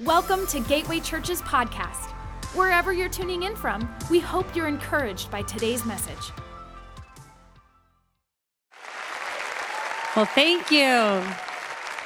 Welcome to Gateway Church's podcast. Wherever you're tuning in from, we hope you're encouraged by today's message. Well, thank you.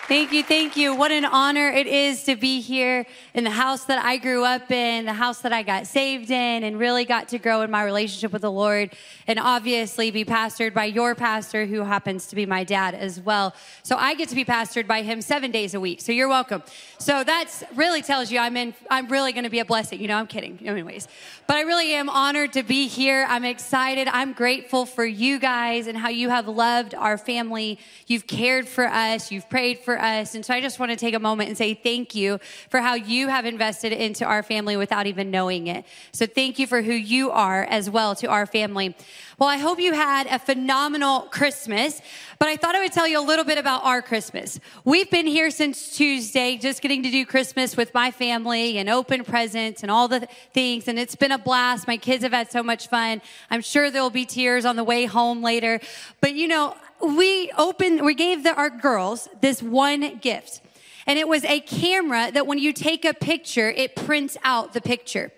Thank you, thank you. What an honor it is to be here in the house that I grew up in, the house that I got saved in, and really got to grow in my relationship with the Lord, and obviously be pastored by your pastor, who happens to be my dad as well. So I get to be pastored by him seven days a week. So you're welcome. So that's really tells you I'm in. I'm really going to be a blessing. You know, I'm kidding. Anyways, but I really am honored to be here. I'm excited. I'm grateful for you guys and how you have loved our family. You've cared for us. You've prayed for us. And so I just want to take a moment and say thank you for how you have invested into our family without even knowing it. So thank you for who you are as well to our family. Well, I hope you had a phenomenal Christmas, but I thought I would tell you a little bit about our Christmas. We've been here since Tuesday, just getting to do Christmas with my family and open presents and all the things. And it's been a blast. My kids have had so much fun. I'm sure there will be tears on the way home later. But you know, we opened, we gave the, our girls this one gift. And it was a camera that when you take a picture, it prints out the picture.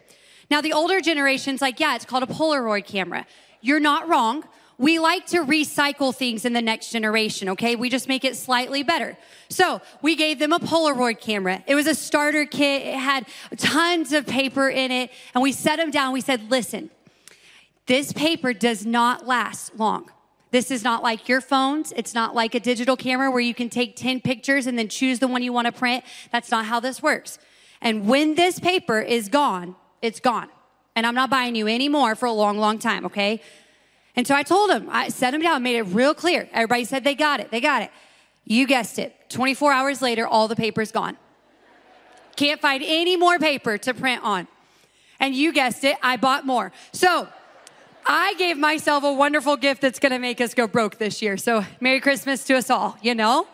Now, the older generation's like, yeah, it's called a Polaroid camera. You're not wrong. We like to recycle things in the next generation, okay? We just make it slightly better. So we gave them a Polaroid camera. It was a starter kit. It had tons of paper in it. And we set them down. We said, listen, this paper does not last long. This is not like your phones. It's not like a digital camera where you can take 10 pictures and then choose the one you want to print. That's not how this works. And when this paper is gone, it's gone. And I'm not buying you anymore for a long, long time, okay? And so I told him, I set him down, made it real clear. Everybody said they got it, they got it. You guessed it. 24 hours later, all the paper's gone. Can't find any more paper to print on. And you guessed it, I bought more. So I gave myself a wonderful gift that's gonna make us go broke this year. So Merry Christmas to us all, you know?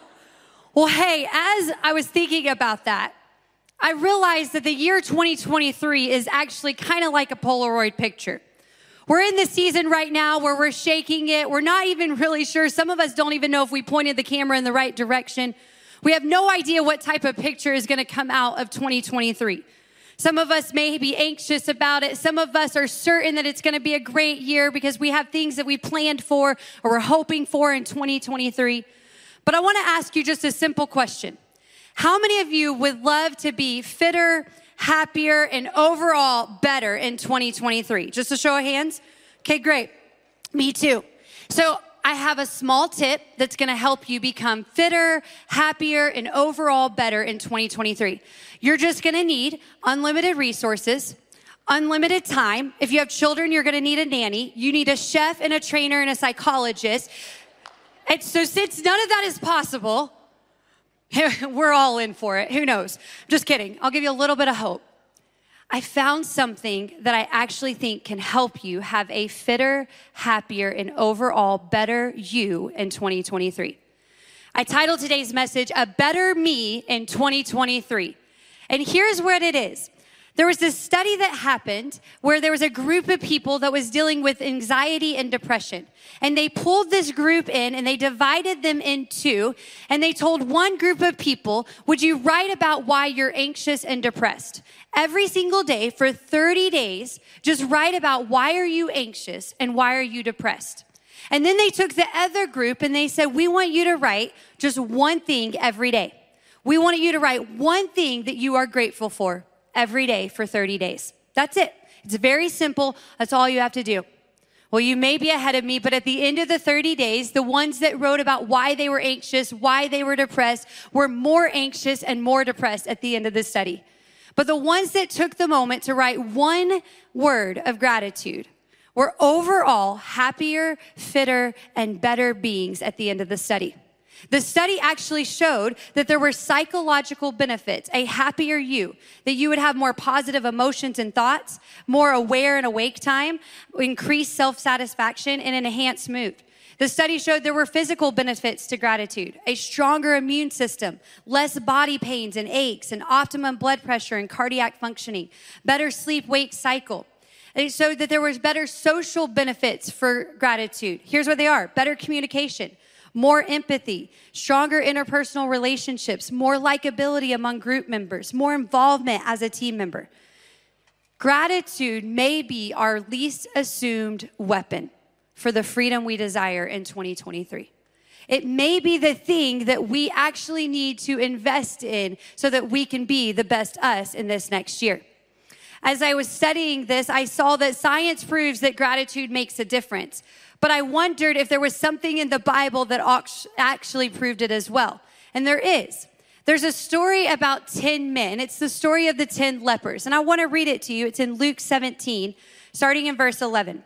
Well, hey, as I was thinking about that, I realized that the year 2023 is actually kind of like a Polaroid picture. We're in the season right now where we're shaking it. We're not even really sure. Some of us don't even know if we pointed the camera in the right direction. We have no idea what type of picture is going to come out of 2023. Some of us may be anxious about it. Some of us are certain that it's going to be a great year because we have things that we planned for or we're hoping for in 2023. But I want to ask you just a simple question. How many of you would love to be fitter, happier, and overall better in 2023? Just a show of hands. Okay, great. Me too. So I have a small tip that's gonna help you become fitter, happier, and overall better in 2023. You're just gonna need unlimited resources, unlimited time. If you have children, you're gonna need a nanny. You need a chef and a trainer and a psychologist. And so, since none of that is possible, We're all in for it. Who knows? Just kidding. I'll give you a little bit of hope. I found something that I actually think can help you have a fitter, happier, and overall better you in 2023. I titled today's message, A Better Me in 2023. And here's what it is there was this study that happened where there was a group of people that was dealing with anxiety and depression. And they pulled this group in and they divided them in two. And they told one group of people, Would you write about why you're anxious and depressed? Every single day for 30 days, just write about why are you anxious and why are you depressed? And then they took the other group and they said, We want you to write just one thing every day. We want you to write one thing that you are grateful for every day for 30 days. That's it. It's very simple. That's all you have to do. Well, you may be ahead of me, but at the end of the 30 days, the ones that wrote about why they were anxious, why they were depressed, were more anxious and more depressed at the end of the study. But the ones that took the moment to write one word of gratitude were overall happier, fitter, and better beings at the end of the study. The study actually showed that there were psychological benefits, a happier you, that you would have more positive emotions and thoughts, more aware and awake time, increased self satisfaction, and an enhanced mood. The study showed there were physical benefits to gratitude, a stronger immune system, less body pains and aches, and optimum blood pressure and cardiac functioning, better sleep wake cycle. It showed that there was better social benefits for gratitude. Here's what they are better communication, more empathy, stronger interpersonal relationships, more likability among group members, more involvement as a team member. Gratitude may be our least assumed weapon for the freedom we desire in 2023. It may be the thing that we actually need to invest in so that we can be the best us in this next year. As I was studying this, I saw that science proves that gratitude makes a difference. But I wondered if there was something in the Bible that actually proved it as well. And there is. There's a story about 10 men. It's the story of the 10 lepers. And I want to read it to you. It's in Luke 17, starting in verse 11.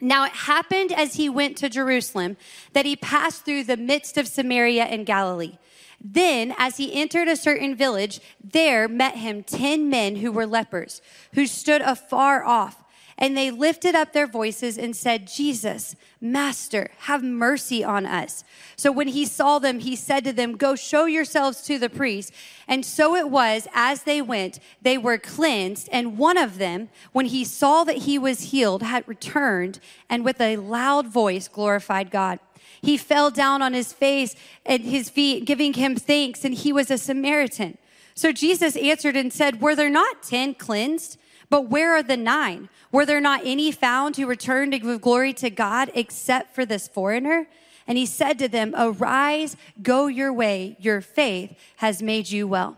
Now it happened as he went to Jerusalem that he passed through the midst of Samaria and Galilee. Then, as he entered a certain village, there met him ten men who were lepers, who stood afar off. And they lifted up their voices and said, Jesus, Master, have mercy on us. So when he saw them, he said to them, Go show yourselves to the priest. And so it was, as they went, they were cleansed. And one of them, when he saw that he was healed, had returned and with a loud voice glorified God. He fell down on his face at his feet, giving him thanks, and he was a Samaritan. So Jesus answered and said, Were there not ten cleansed? But where are the nine? Were there not any found who returned to give glory to God except for this foreigner? And he said to them, Arise, go your way. Your faith has made you well.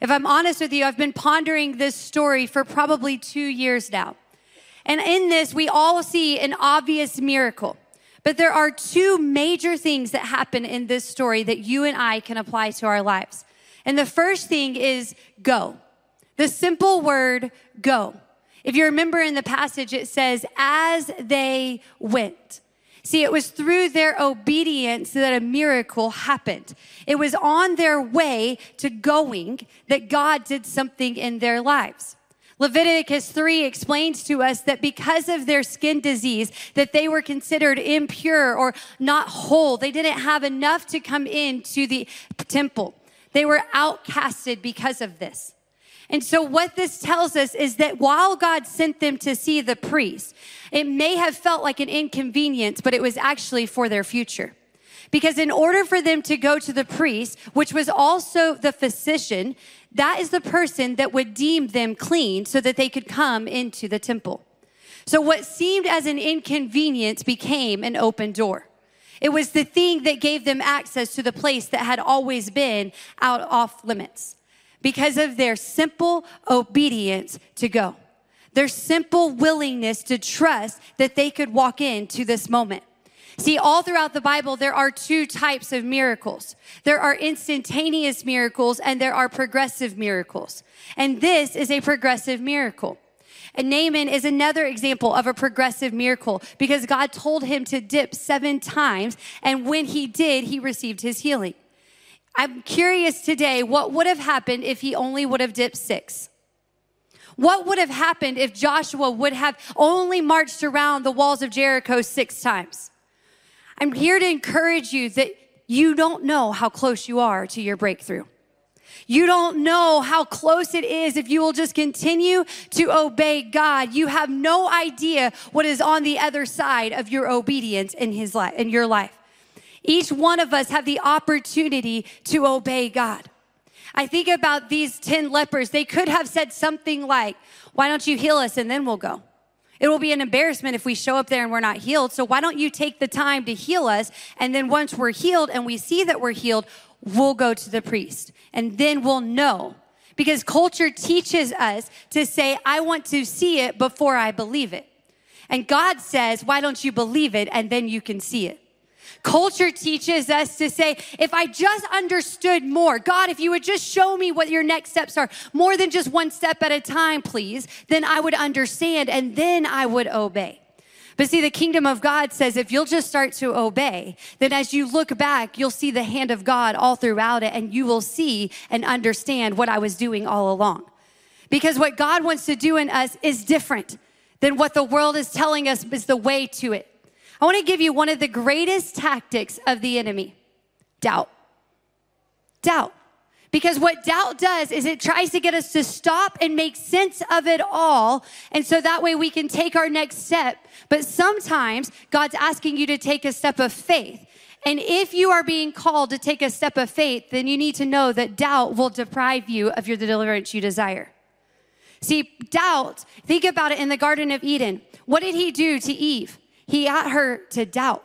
If I'm honest with you, I've been pondering this story for probably two years now. And in this, we all see an obvious miracle. But there are two major things that happen in this story that you and I can apply to our lives. And the first thing is go. The simple word go. If you remember in the passage, it says, as they went. See, it was through their obedience that a miracle happened. It was on their way to going that God did something in their lives. Leviticus 3 explains to us that because of their skin disease that they were considered impure or not whole. They didn't have enough to come into the temple. They were outcasted because of this. And so, what this tells us is that while God sent them to see the priest, it may have felt like an inconvenience, but it was actually for their future. Because in order for them to go to the priest, which was also the physician, that is the person that would deem them clean so that they could come into the temple. So, what seemed as an inconvenience became an open door. It was the thing that gave them access to the place that had always been out off limits because of their simple obedience to go, their simple willingness to trust that they could walk into this moment. See, all throughout the Bible, there are two types of miracles. There are instantaneous miracles and there are progressive miracles. And this is a progressive miracle. And Naaman is another example of a progressive miracle because God told him to dip seven times. And when he did, he received his healing. I'm curious today what would have happened if he only would have dipped six? What would have happened if Joshua would have only marched around the walls of Jericho six times? I'm here to encourage you that you don't know how close you are to your breakthrough. You don't know how close it is if you will just continue to obey God. You have no idea what is on the other side of your obedience in his life, in your life. Each one of us have the opportunity to obey God. I think about these 10 lepers. They could have said something like, Why don't you heal us and then we'll go? It will be an embarrassment if we show up there and we're not healed. So why don't you take the time to heal us? And then once we're healed and we see that we're healed, we'll go to the priest and then we'll know. Because culture teaches us to say, I want to see it before I believe it. And God says, why don't you believe it and then you can see it? Culture teaches us to say, if I just understood more, God, if you would just show me what your next steps are, more than just one step at a time, please, then I would understand and then I would obey. But see, the kingdom of God says if you'll just start to obey, then as you look back, you'll see the hand of God all throughout it and you will see and understand what I was doing all along. Because what God wants to do in us is different than what the world is telling us is the way to it. I want to give you one of the greatest tactics of the enemy doubt. Doubt. Because what doubt does is it tries to get us to stop and make sense of it all. And so that way we can take our next step. But sometimes God's asking you to take a step of faith. And if you are being called to take a step of faith, then you need to know that doubt will deprive you of your deliverance you desire. See, doubt, think about it in the Garden of Eden. What did he do to Eve? He got her to doubt.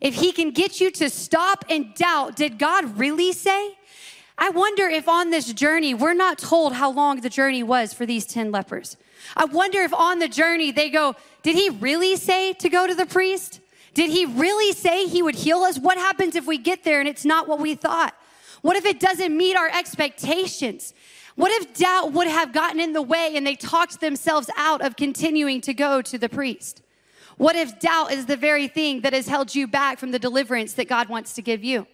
If he can get you to stop and doubt, did God really say? I wonder if on this journey, we're not told how long the journey was for these 10 lepers. I wonder if on the journey they go, Did he really say to go to the priest? Did he really say he would heal us? What happens if we get there and it's not what we thought? What if it doesn't meet our expectations? What if doubt would have gotten in the way and they talked themselves out of continuing to go to the priest? What if doubt is the very thing that has held you back from the deliverance that God wants to give you?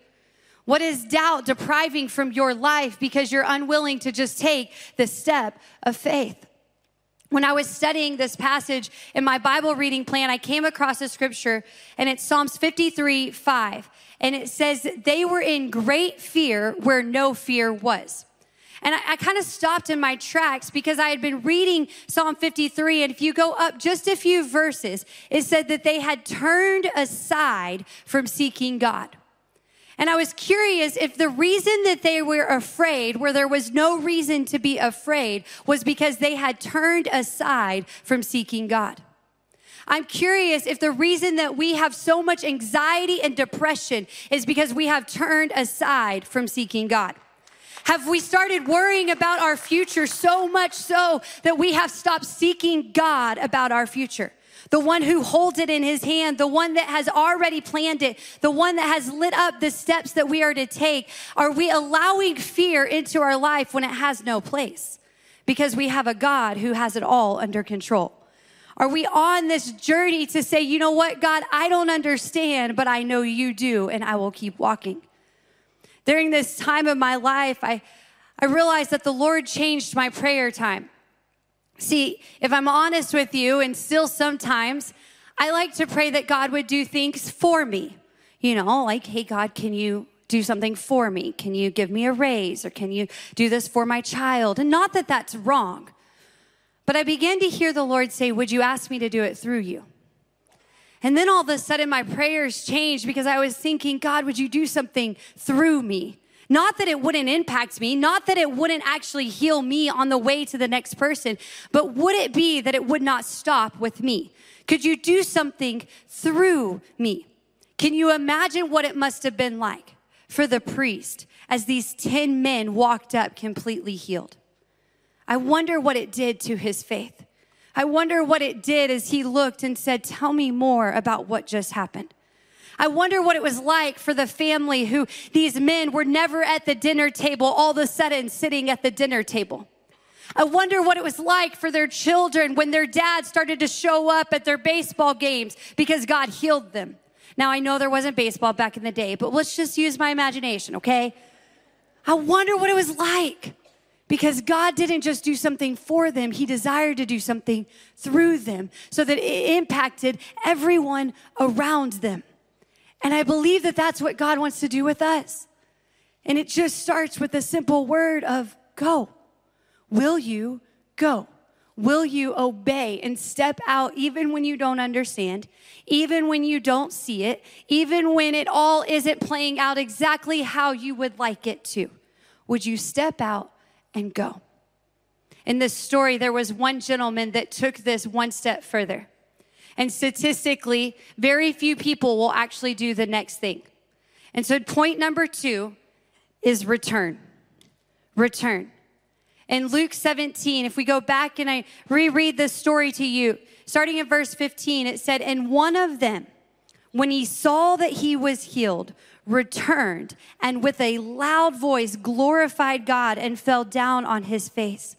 What is doubt depriving from your life because you're unwilling to just take the step of faith? When I was studying this passage in my Bible reading plan, I came across a scripture and it's Psalms 53 5. And it says, They were in great fear where no fear was. And I, I kind of stopped in my tracks because I had been reading Psalm 53. And if you go up just a few verses, it said that they had turned aside from seeking God. And I was curious if the reason that they were afraid, where there was no reason to be afraid, was because they had turned aside from seeking God. I'm curious if the reason that we have so much anxiety and depression is because we have turned aside from seeking God. Have we started worrying about our future so much so that we have stopped seeking God about our future? The one who holds it in his hand, the one that has already planned it, the one that has lit up the steps that we are to take. Are we allowing fear into our life when it has no place? Because we have a God who has it all under control. Are we on this journey to say, you know what, God, I don't understand, but I know you do, and I will keep walking? During this time of my life, I, I realized that the Lord changed my prayer time. See, if I'm honest with you, and still sometimes, I like to pray that God would do things for me. You know, like, hey, God, can you do something for me? Can you give me a raise? Or can you do this for my child? And not that that's wrong. But I began to hear the Lord say, Would you ask me to do it through you? And then all of a sudden, my prayers changed because I was thinking, God, would you do something through me? Not that it wouldn't impact me, not that it wouldn't actually heal me on the way to the next person, but would it be that it would not stop with me? Could you do something through me? Can you imagine what it must have been like for the priest as these 10 men walked up completely healed? I wonder what it did to his faith. I wonder what it did as he looked and said, Tell me more about what just happened. I wonder what it was like for the family who these men were never at the dinner table, all of a sudden sitting at the dinner table. I wonder what it was like for their children when their dad started to show up at their baseball games because God healed them. Now, I know there wasn't baseball back in the day, but let's just use my imagination, okay? I wonder what it was like because God didn't just do something for them, He desired to do something through them so that it impacted everyone around them. And I believe that that's what God wants to do with us. And it just starts with the simple word of go. Will you go? Will you obey and step out even when you don't understand, even when you don't see it, even when it all isn't playing out exactly how you would like it to? Would you step out and go. In this story, there was one gentleman that took this one step further. And statistically, very few people will actually do the next thing. And so, point number two is return. Return. In Luke 17, if we go back and I reread this story to you, starting in verse 15, it said, And one of them, when he saw that he was healed, returned and with a loud voice glorified God and fell down on his face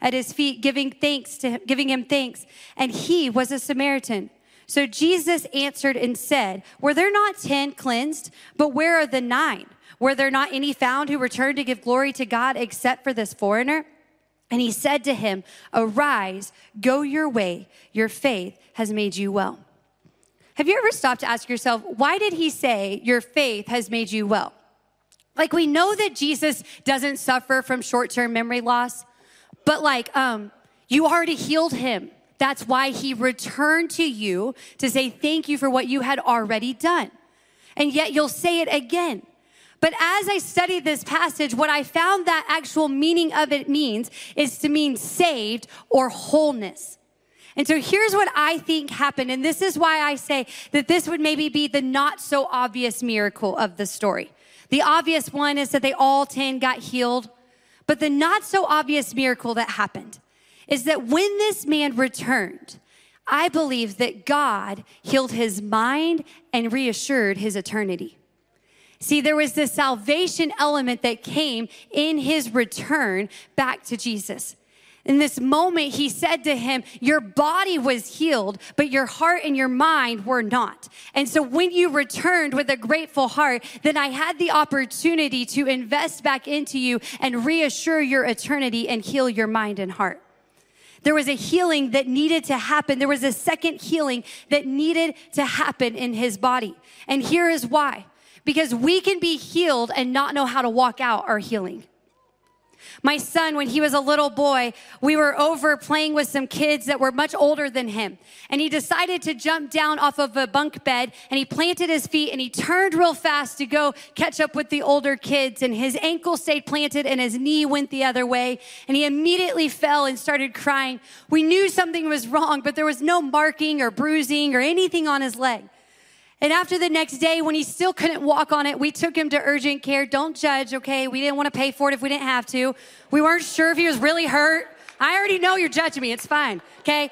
at his feet giving thanks to him, giving him thanks. And he was a Samaritan. So Jesus answered and said were there not 10 cleansed? But where are the 9 were there not any found who returned to give glory to God except for this foreigner? And he said to him arise go your way. Your faith has made you well have you ever stopped to ask yourself, why did he say, Your faith has made you well? Like, we know that Jesus doesn't suffer from short term memory loss, but like, um, you already healed him. That's why he returned to you to say thank you for what you had already done. and yet you'll say it again. But as I studied this passage, what I found that actual meaning of it means is to mean saved or wholeness. And so here's what I think happened. And this is why I say that this would maybe be the not so obvious miracle of the story. The obvious one is that they all 10 got healed. But the not so obvious miracle that happened is that when this man returned, I believe that God healed his mind and reassured his eternity. See, there was this salvation element that came in his return back to Jesus. In this moment, he said to him, Your body was healed, but your heart and your mind were not. And so when you returned with a grateful heart, then I had the opportunity to invest back into you and reassure your eternity and heal your mind and heart. There was a healing that needed to happen. There was a second healing that needed to happen in his body. And here is why. Because we can be healed and not know how to walk out our healing. My son, when he was a little boy, we were over playing with some kids that were much older than him. And he decided to jump down off of a bunk bed and he planted his feet and he turned real fast to go catch up with the older kids. And his ankle stayed planted and his knee went the other way. And he immediately fell and started crying. We knew something was wrong, but there was no marking or bruising or anything on his leg. And after the next day, when he still couldn't walk on it, we took him to urgent care. Don't judge, okay? We didn't want to pay for it if we didn't have to. We weren't sure if he was really hurt. I already know you're judging me. It's fine, okay?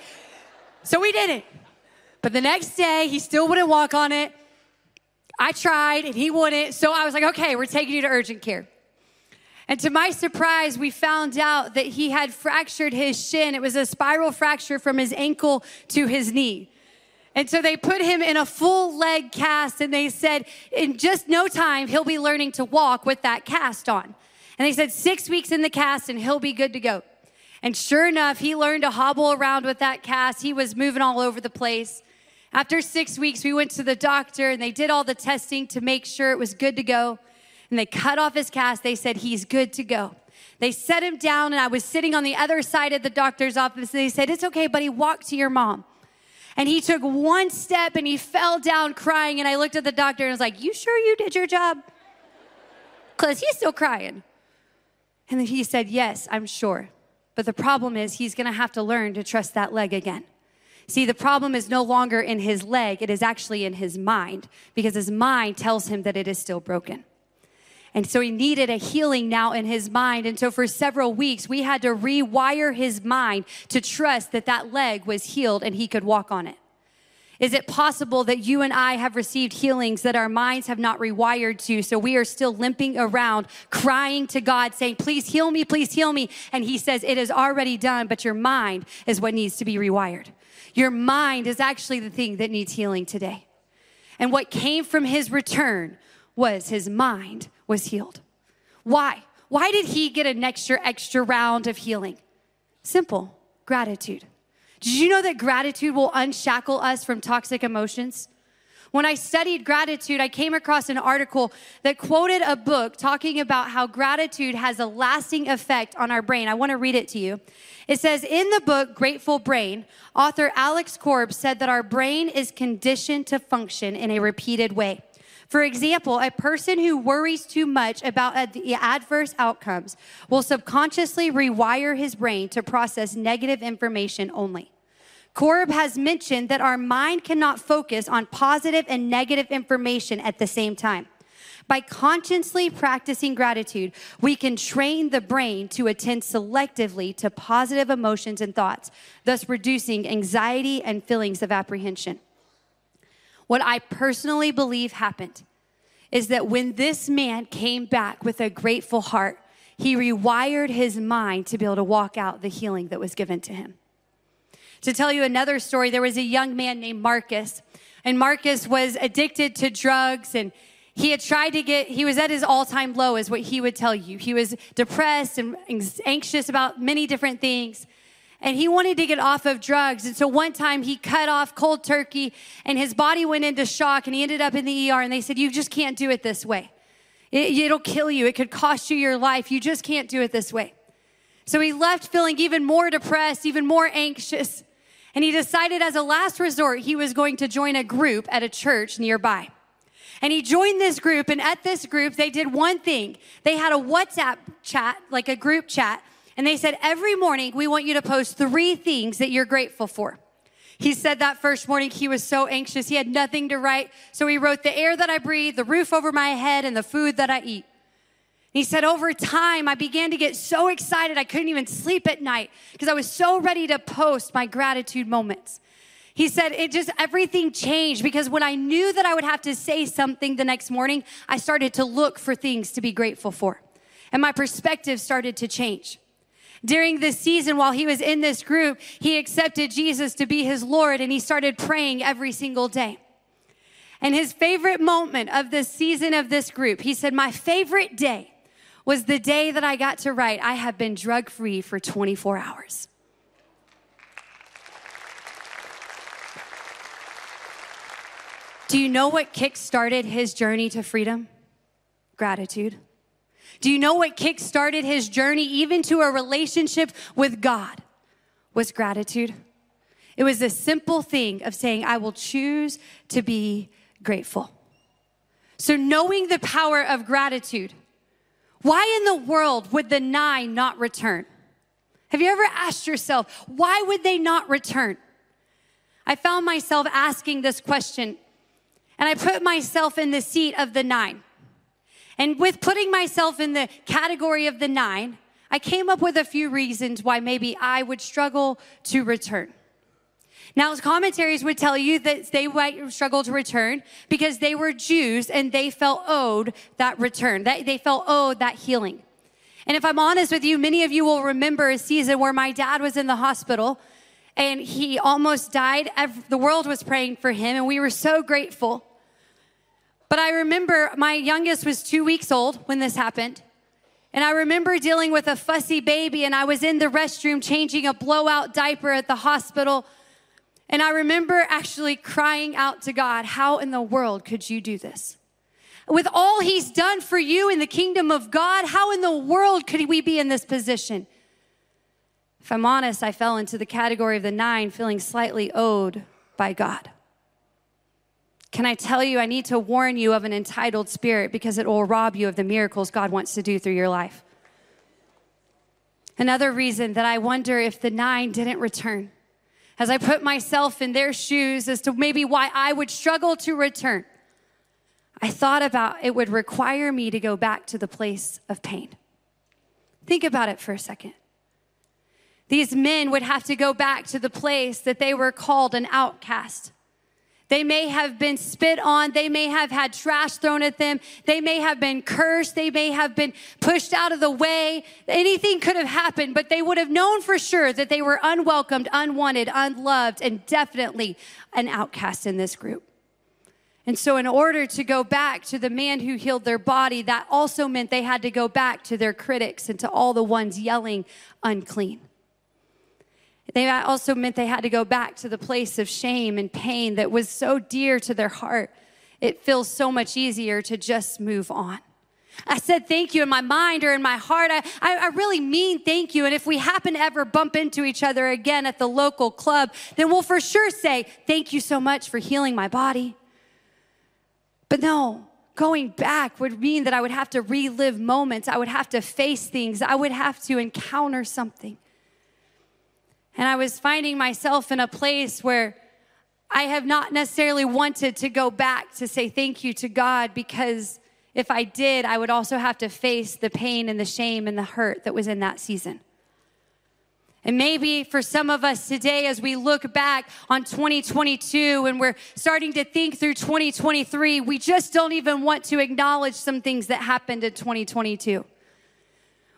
So we didn't. But the next day, he still wouldn't walk on it. I tried and he wouldn't. So I was like, okay, we're taking you to urgent care. And to my surprise, we found out that he had fractured his shin. It was a spiral fracture from his ankle to his knee. And so they put him in a full leg cast and they said, in just no time, he'll be learning to walk with that cast on. And they said, six weeks in the cast and he'll be good to go. And sure enough, he learned to hobble around with that cast. He was moving all over the place. After six weeks, we went to the doctor and they did all the testing to make sure it was good to go. And they cut off his cast. They said, he's good to go. They set him down and I was sitting on the other side of the doctor's office. And they said, it's okay, buddy, walk to your mom. And he took one step and he fell down crying. And I looked at the doctor and I was like, You sure you did your job? Because he's still crying. And then he said, Yes, I'm sure. But the problem is, he's gonna have to learn to trust that leg again. See, the problem is no longer in his leg, it is actually in his mind because his mind tells him that it is still broken. And so he needed a healing now in his mind. And so for several weeks, we had to rewire his mind to trust that that leg was healed and he could walk on it. Is it possible that you and I have received healings that our minds have not rewired to? So we are still limping around, crying to God, saying, Please heal me, please heal me. And He says, It is already done, but your mind is what needs to be rewired. Your mind is actually the thing that needs healing today. And what came from His return was His mind was healed. Why? Why did he get an extra, extra round of healing? Simple gratitude. Did you know that gratitude will unshackle us from toxic emotions? When I studied gratitude, I came across an article that quoted a book talking about how gratitude has a lasting effect on our brain. I want to read it to you. It says In the book Grateful Brain, author Alex Korb said that our brain is conditioned to function in a repeated way. For example, a person who worries too much about the adverse outcomes will subconsciously rewire his brain to process negative information only. Korb has mentioned that our mind cannot focus on positive and negative information at the same time. By consciously practicing gratitude, we can train the brain to attend selectively to positive emotions and thoughts, thus reducing anxiety and feelings of apprehension. What I personally believe happened is that when this man came back with a grateful heart, he rewired his mind to be able to walk out the healing that was given to him. To tell you another story, there was a young man named Marcus, and Marcus was addicted to drugs and he had tried to get, he was at his all time low, is what he would tell you. He was depressed and anxious about many different things and he wanted to get off of drugs. And so one time he cut off cold turkey and his body went into shock and he ended up in the ER and they said, You just can't do it this way. It, will kill you. It could cost you your life. You just can't do it this way. So he left feeling even more depressed, even more anxious. And he decided as a last resort, he was going to join a group at a church nearby. And he joined this group, and at this group, they did one thing. They had a WhatsApp chat, like a group chat, and they said, Every morning, we want you to post three things that you're grateful for. He said that first morning he was so anxious. He had nothing to write. So he wrote the air that I breathe, the roof over my head, and the food that I eat. He said, over time, I began to get so excited I couldn't even sleep at night because I was so ready to post my gratitude moments. He said, it just, everything changed because when I knew that I would have to say something the next morning, I started to look for things to be grateful for. And my perspective started to change. During this season, while he was in this group, he accepted Jesus to be his Lord and he started praying every single day. And his favorite moment of this season of this group, he said, My favorite day was the day that I got to write, I have been drug free for 24 hours. Do you know what kick started his journey to freedom? Gratitude. Do you know what kick started his journey even to a relationship with God? Was gratitude. It was a simple thing of saying, I will choose to be grateful. So, knowing the power of gratitude, why in the world would the nine not return? Have you ever asked yourself, why would they not return? I found myself asking this question, and I put myself in the seat of the nine. And with putting myself in the category of the nine, I came up with a few reasons why maybe I would struggle to return. Now, as commentaries would tell you that they might struggle to return because they were Jews and they felt owed that return. That they felt owed that healing. And if I'm honest with you, many of you will remember a season where my dad was in the hospital and he almost died. The world was praying for him and we were so grateful. But I remember my youngest was two weeks old when this happened. And I remember dealing with a fussy baby, and I was in the restroom changing a blowout diaper at the hospital and I remember actually crying out to God, How in the world could you do this? With all He's done for you in the kingdom of God, how in the world could we be in this position? If I'm honest, I fell into the category of the nine, feeling slightly owed by God. Can I tell you, I need to warn you of an entitled spirit because it will rob you of the miracles God wants to do through your life. Another reason that I wonder if the nine didn't return as I put myself in their shoes as to maybe why I would struggle to return, I thought about it would require me to go back to the place of pain. Think about it for a second. These men would have to go back to the place that they were called an outcast, they may have been spit on. They may have had trash thrown at them. They may have been cursed. They may have been pushed out of the way. Anything could have happened, but they would have known for sure that they were unwelcomed, unwanted, unloved, and definitely an outcast in this group. And so, in order to go back to the man who healed their body, that also meant they had to go back to their critics and to all the ones yelling unclean. They also meant they had to go back to the place of shame and pain that was so dear to their heart. It feels so much easier to just move on. I said thank you in my mind or in my heart. I, I, really mean thank you. And if we happen to ever bump into each other again at the local club, then we'll for sure say, Thank you so much for healing my body. But no, going back would mean that I would have to relive moments. I would have to face things. I would have to encounter something. And I was finding myself in a place where I have not necessarily wanted to go back to say thank you to God because if I did, I would also have to face the pain and the shame and the hurt that was in that season. And maybe for some of us today, as we look back on 2022 and we're starting to think through 2023, we just don't even want to acknowledge some things that happened in 2022.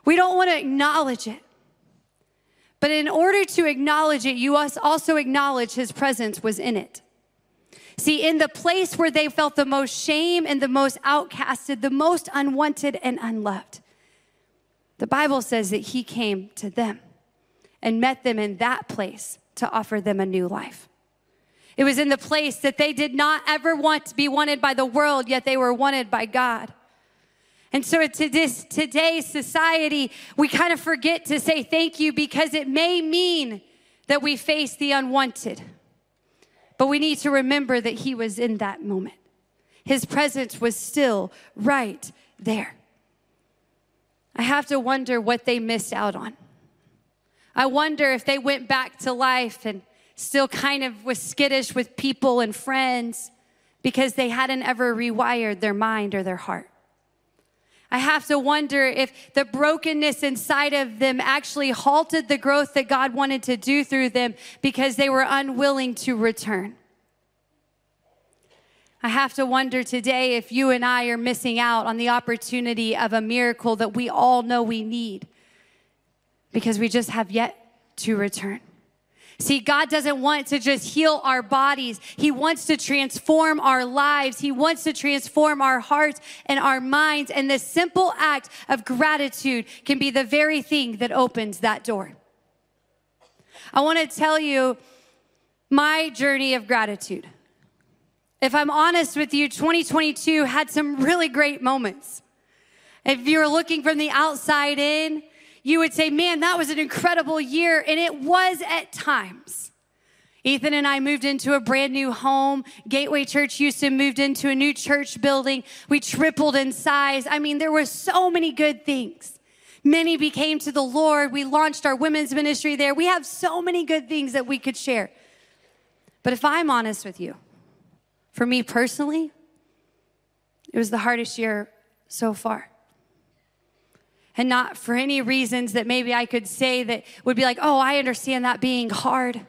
We don't want to acknowledge it. But in order to acknowledge it, you must also acknowledge his presence was in it. See, in the place where they felt the most shame and the most outcasted, the most unwanted and unloved, the Bible says that he came to them and met them in that place to offer them a new life. It was in the place that they did not ever want to be wanted by the world, yet they were wanted by God. And so to this today's society, we kind of forget to say thank you because it may mean that we face the unwanted. But we need to remember that he was in that moment. His presence was still right there. I have to wonder what they missed out on. I wonder if they went back to life and still kind of was skittish with people and friends because they hadn't ever rewired their mind or their heart. I have to wonder if the brokenness inside of them actually halted the growth that God wanted to do through them because they were unwilling to return. I have to wonder today if you and I are missing out on the opportunity of a miracle that we all know we need because we just have yet to return. See, God doesn't want to just heal our bodies. He wants to transform our lives. He wants to transform our hearts and our minds. And the simple act of gratitude can be the very thing that opens that door. I want to tell you my journey of gratitude. If I'm honest with you, 2022 had some really great moments. If you're looking from the outside in, you would say, man, that was an incredible year. And it was at times. Ethan and I moved into a brand new home. Gateway Church Houston moved into a new church building. We tripled in size. I mean, there were so many good things. Many became to the Lord. We launched our women's ministry there. We have so many good things that we could share. But if I'm honest with you, for me personally, it was the hardest year so far and not for any reasons that maybe I could say that would be like, oh, I understand that being hard.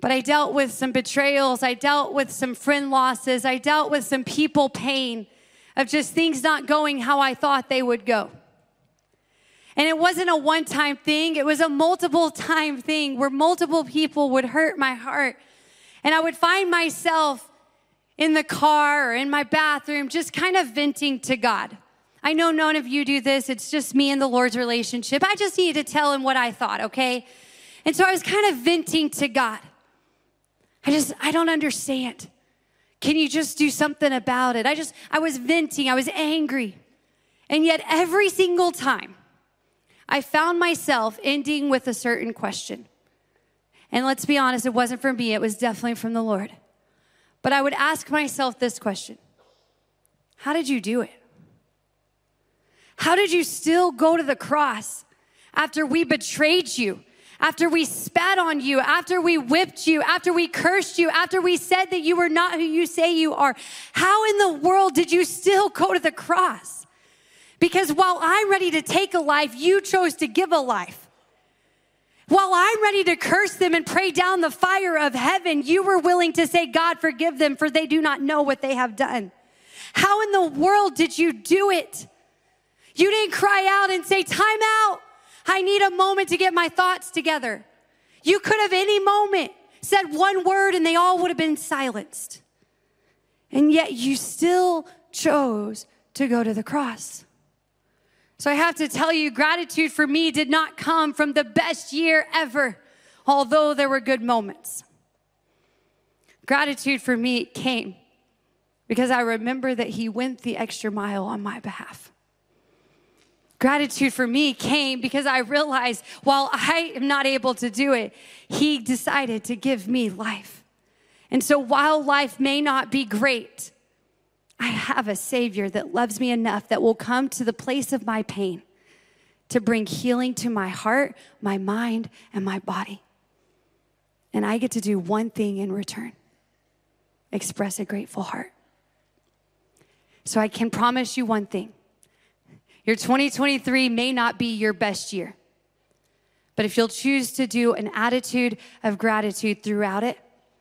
But I dealt with some betrayals, I dealt with some friend losses, I dealt with some people pain of just things not going how I thought they would go. And it wasn't a one time thing, it was a multiple time thing where multiple people would hurt my heart. And I would find myself in the car or in my bathroom just kind of venting to God. I know none of you do this. It's just me and the Lord's relationship. I just needed to tell him what I thought, okay? And so I was kind of venting to God. I just, I don't understand. Can you just do something about it? I just, I was venting, I was angry. And yet, every single time, I found myself ending with a certain question. And let's be honest, it wasn't from me, it was definitely from the Lord. But I would ask myself this question How did you do it? How did you still go to the cross after we betrayed you? After we spat on you, after we whipped you, after we cursed you, after we said that you were not who you say you are, how in the world did you still go to the cross? Because while I'm ready to take a life, you chose to give a life. While I'm ready to curse them and pray down the fire of heaven, you were willing to say, God, forgive them, for they do not know what they have done. How in the world did you do it? You didn't cry out and say, Time out. I need a moment to get my thoughts together. You could have any moment said one word and they all would have been silenced. And yet you still chose to go to the cross. So I have to tell you, gratitude for me did not come from the best year ever, although there were good moments. Gratitude for me came because I remember that He went the extra mile on my behalf. Gratitude for me came because I realized while I am not able to do it, He decided to give me life. And so while life may not be great, I have a Savior that loves me enough that will come to the place of my pain to bring healing to my heart, my mind, and my body. And I get to do one thing in return express a grateful heart. So I can promise you one thing your 2023 may not be your best year. But if you'll choose to do an attitude of gratitude throughout it,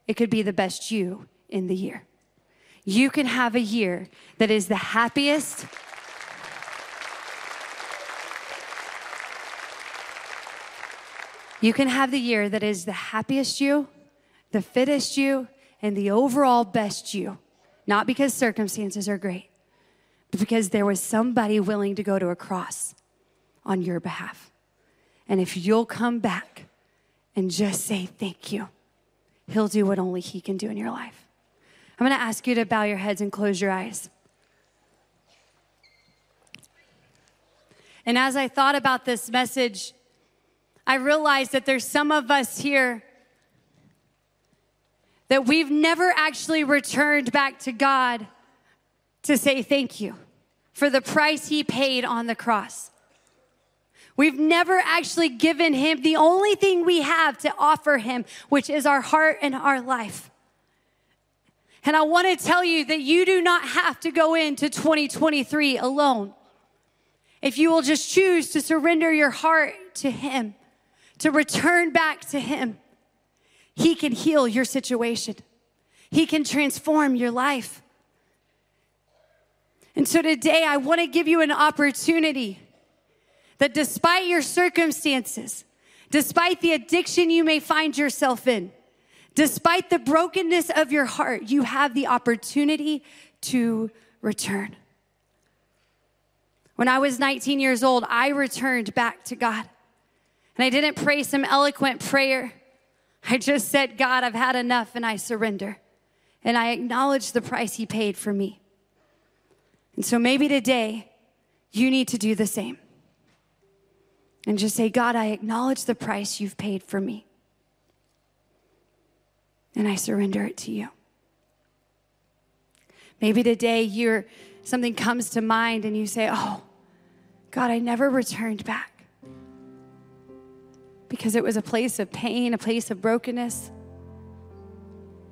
it could be the best you in the year. You can have a year that is the happiest. You can have the year that is the happiest you, the fittest you, and the overall best you. Not because circumstances are great, because there was somebody willing to go to a cross on your behalf. And if you'll come back and just say thank you, He'll do what only He can do in your life. I'm gonna ask you to bow your heads and close your eyes. And as I thought about this message, I realized that there's some of us here that we've never actually returned back to God to say thank you for the price he paid on the cross. We've never actually given him the only thing we have to offer him, which is our heart and our life. And I want to tell you that you do not have to go into 2023 alone. If you will just choose to surrender your heart to him, to return back to him, he can heal your situation. He can transform your life. And so today, I want to give you an opportunity that despite your circumstances, despite the addiction you may find yourself in, despite the brokenness of your heart, you have the opportunity to return. When I was 19 years old, I returned back to God. And I didn't pray some eloquent prayer. I just said, God, I've had enough and I surrender. And I acknowledge the price He paid for me. And so maybe today you need to do the same. And just say, God, I acknowledge the price you've paid for me. And I surrender it to you. Maybe today you're something comes to mind and you say, Oh, God, I never returned back. Because it was a place of pain, a place of brokenness.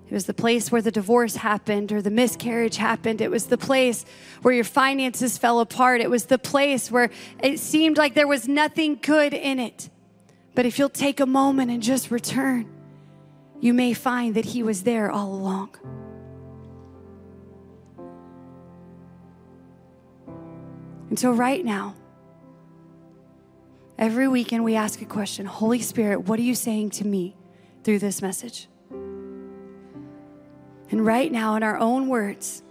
It was the place where the divorce happened or the miscarriage happened. It was the place where your finances fell apart. It was the place where it seemed like there was nothing good in it. But if you'll take a moment and just return, you may find that He was there all along. And so, right now, every weekend we ask a question Holy Spirit, what are you saying to me through this message? And right now, in our own words,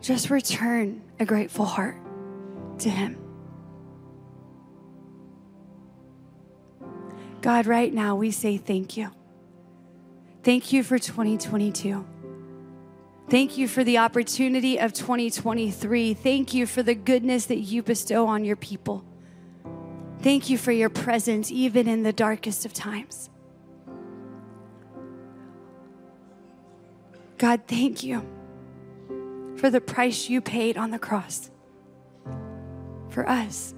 just return a grateful heart to Him. God, right now, we say thank you. Thank you for 2022. Thank you for the opportunity of 2023. Thank you for the goodness that you bestow on your people. Thank you for your presence, even in the darkest of times. God, thank you for the price you paid on the cross for us.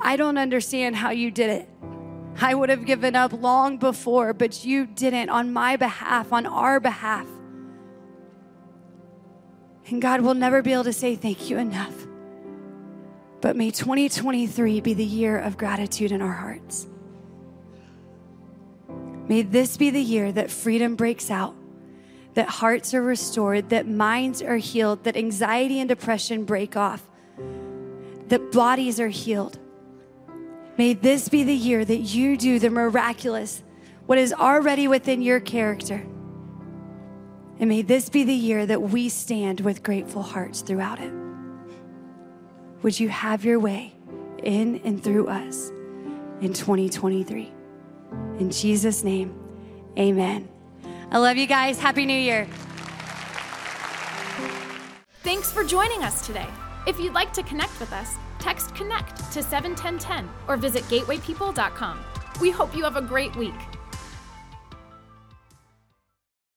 I don't understand how you did it. I would have given up long before, but you didn't on my behalf, on our behalf. And God will never be able to say thank you enough. But may 2023 be the year of gratitude in our hearts. May this be the year that freedom breaks out that hearts are restored, that minds are healed, that anxiety and depression break off, that bodies are healed. May this be the year that you do the miraculous, what is already within your character. And may this be the year that we stand with grateful hearts throughout it. Would you have your way in and through us in 2023? In Jesus' name, amen. I love you guys. Happy New Year. Thanks for joining us today. If you'd like to connect with us, text connect to 71010 or visit gatewaypeople.com. We hope you have a great week.